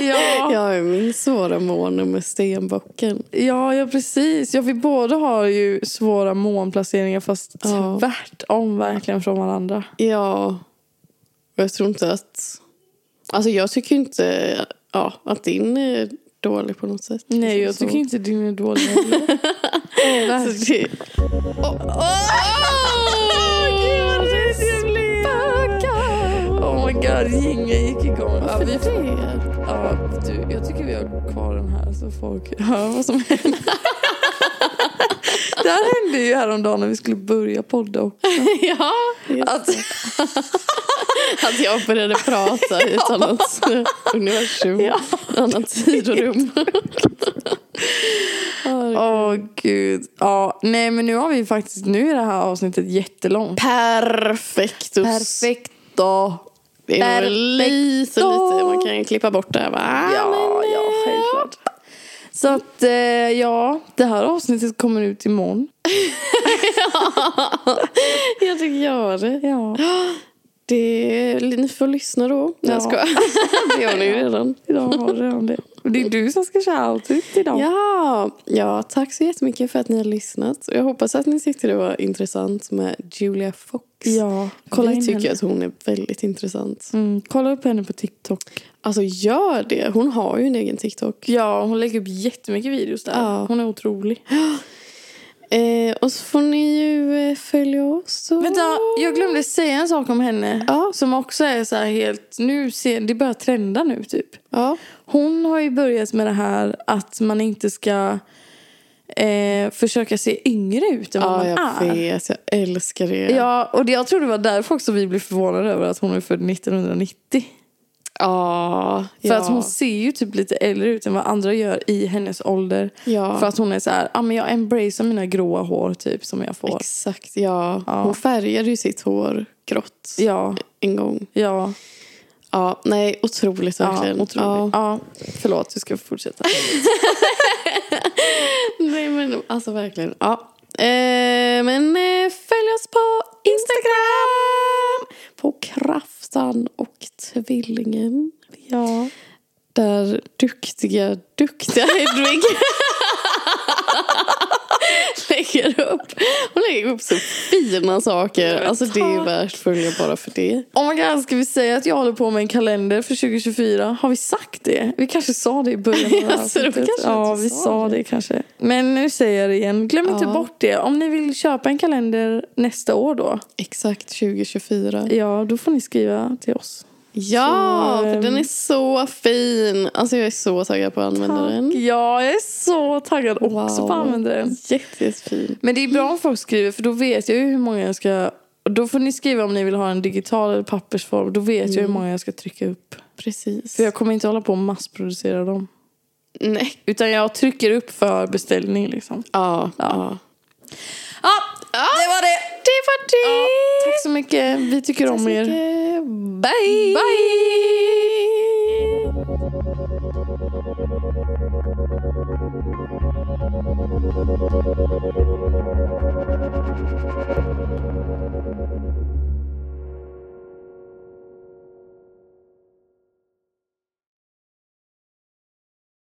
Ja. Jag är min svåra måne med stenbocken. Ja, ja, precis. Ja, vi båda har ju svåra månplaceringar fast Ja. tvärtom verkligen från varandra. Ja. Och jag tror inte att... Alltså jag tycker inte ja, att din är dålig på något sätt. Nej, jag Liksom tycker inte din är dålig heller. Så det... Åh, gud vad rädd jag blev! Oh my god, jingeln gick igång. Ja, vi, det? ja, du, jag tycker vi har kvar den här så folk hör vad som händer. Det här hände ju häromdagen när vi skulle börja podda också. ja, Att, Att jag började prata i ett annat universum, Ja. annat tid och rum. Åh gud. Ja, nej men nu har vi faktiskt, nu är det här avsnittet jättelångt. Perfektus. Perfekt då. Det är nog lite, lite, man kan ju klippa bort det här va? Ja, ja, eh, självklart. Så att eh, ja, det här avsnittet kommer ut imorgon. Jag tycker jag det. Ja. Det. Ni får lyssna då. Ja. jag skojar. Det har ni ju redan. Idag har redan det. Och det är du som ska köra outfit idag. Ja, ja, tack så jättemycket för att ni har lyssnat. Och Jag hoppas att ni tyckte det var intressant med Julia Fox. Ja, kolla Vi tycker henne. att hon är väldigt intressant. Mm, kolla upp henne på TikTok. Alltså gör det. Hon har ju en egen TikTok. Ja, hon lägger upp jättemycket videos där. Ja. Hon är otrolig. Eh, och så får ni ju eh, följa oss. Och... Vänta, jag glömde säga en sak om henne. Ja. Som också är så här helt, nu ser, det börjar trenda nu typ. Ja. Hon har ju börjat med det här att man inte ska eh, försöka se yngre ut än vad ja, man jag är. vet. Jag älskar det. Ja, och det, jag tror det var därför också vi blev förvånade över att hon är född 1990. Ja, För ja. att hon ser ju typ lite äldre ut än vad andra gör i hennes ålder. Ja. För att hon är så här, ah, men jag embracear mina gråa hår typ som jag får. Exakt, ja. Ja. Hon färgade ju sitt hår grått Ja, en gång. ja, Ja, nej, otroligt ja, verkligen. otroligt. Ja. förlåt, du ska fortsätta. Nej, men alltså verkligen. Ja. Eh, men eh, följ oss på Instagram! På Kraftan och Tvillingen. Ja. Där duktiga, duktiga Hedvig lägger upp. Hon lägger upp så fina saker. Alltså det är värt följa bara för det. Oh my god, ska vi säga att jag håller på med en kalender för 2024? Har vi sagt det? Vi kanske sa det i början av tror avsnittet. kanske Ja, vi sa det. det kanske. Men nu säger jag det igen. Glöm inte Ja. bort det. Om ni vill köpa en kalender nästa år då. Exakt 2024. Ja, då får ni skriva till oss. Ja, Så, för den ehm, är så fin. Alltså jag är så taggad på att använda den. Ja, jag är så taggad också på att använda den. Jätte, jättefin. Men det är bra om folk skriver för då vet jag ju hur många jag ska... Då får ni skriva om ni vill ha en digital eller pappersform. Då vet jag hur många jag ska trycka upp. Precis. För jag kommer inte hålla på och massproducera dem. Nej. Utan jag trycker upp för beställning liksom. Ja, Ja. ja. Ja. Det var det. Det var det. Ja, tack så mycket. Vi tycker tack om er. Mycket. Bye. Bye.